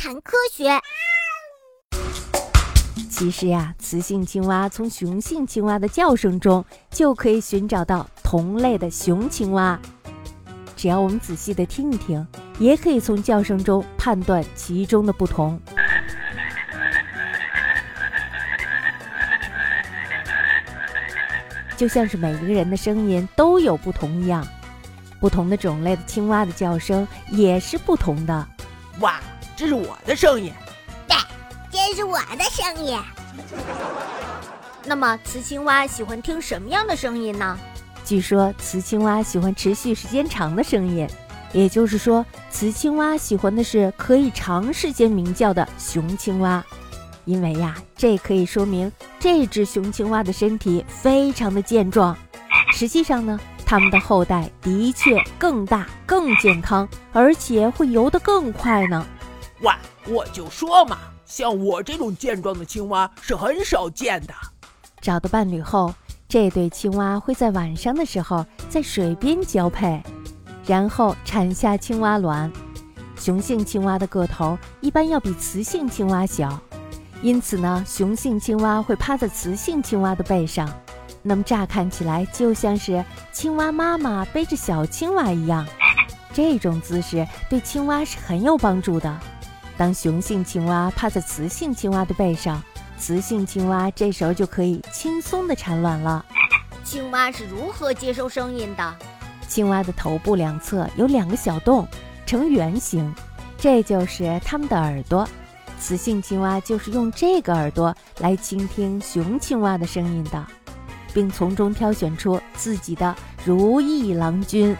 谈科学。其实呀，雌性青蛙从雄性青蛙的叫声中就可以寻找到同类的雄青蛙。只要我们仔细的听一听，也可以从叫声中判断其中的不同。就像是每一个人的声音都有不同一样，不同的种类的青蛙的叫声也是不同的。哇，这是我的声音！对，这是我的声音。那么，雌青蛙喜欢听什么样的声音呢？据说，雌青蛙喜欢持续时间长的声音，也就是说，雌青蛙喜欢的是可以长时间鸣叫的雄青蛙。因为呀，这可以说明这只雄青蛙的身体非常的健壮。实际上呢，它们的后代的确更大、更健康，而且会游得更快呢。哇，我就说嘛，像我这种健壮的青蛙是很少见的。找到伴侣后，这对青蛙会在晚上的时候在水边交配，然后产下青蛙卵。雄性青蛙的个头一般要比雌性青蛙小。因此呢，雄性青蛙会趴在雌性青蛙的背上，那么乍看起来就像是青蛙妈妈背着小青蛙一样。这种姿势对青蛙是很有帮助的。当雄性青蛙趴在雌性青蛙的背上，雌性青蛙这时候就可以轻松的产卵了。青蛙是如何接收声音的？青蛙的头部两侧有两个小洞，呈圆形，这就是它们的耳朵。雌性青蛙就是用这个耳朵来倾听雄青蛙的声音的，并从中挑选出自己的如意郎君。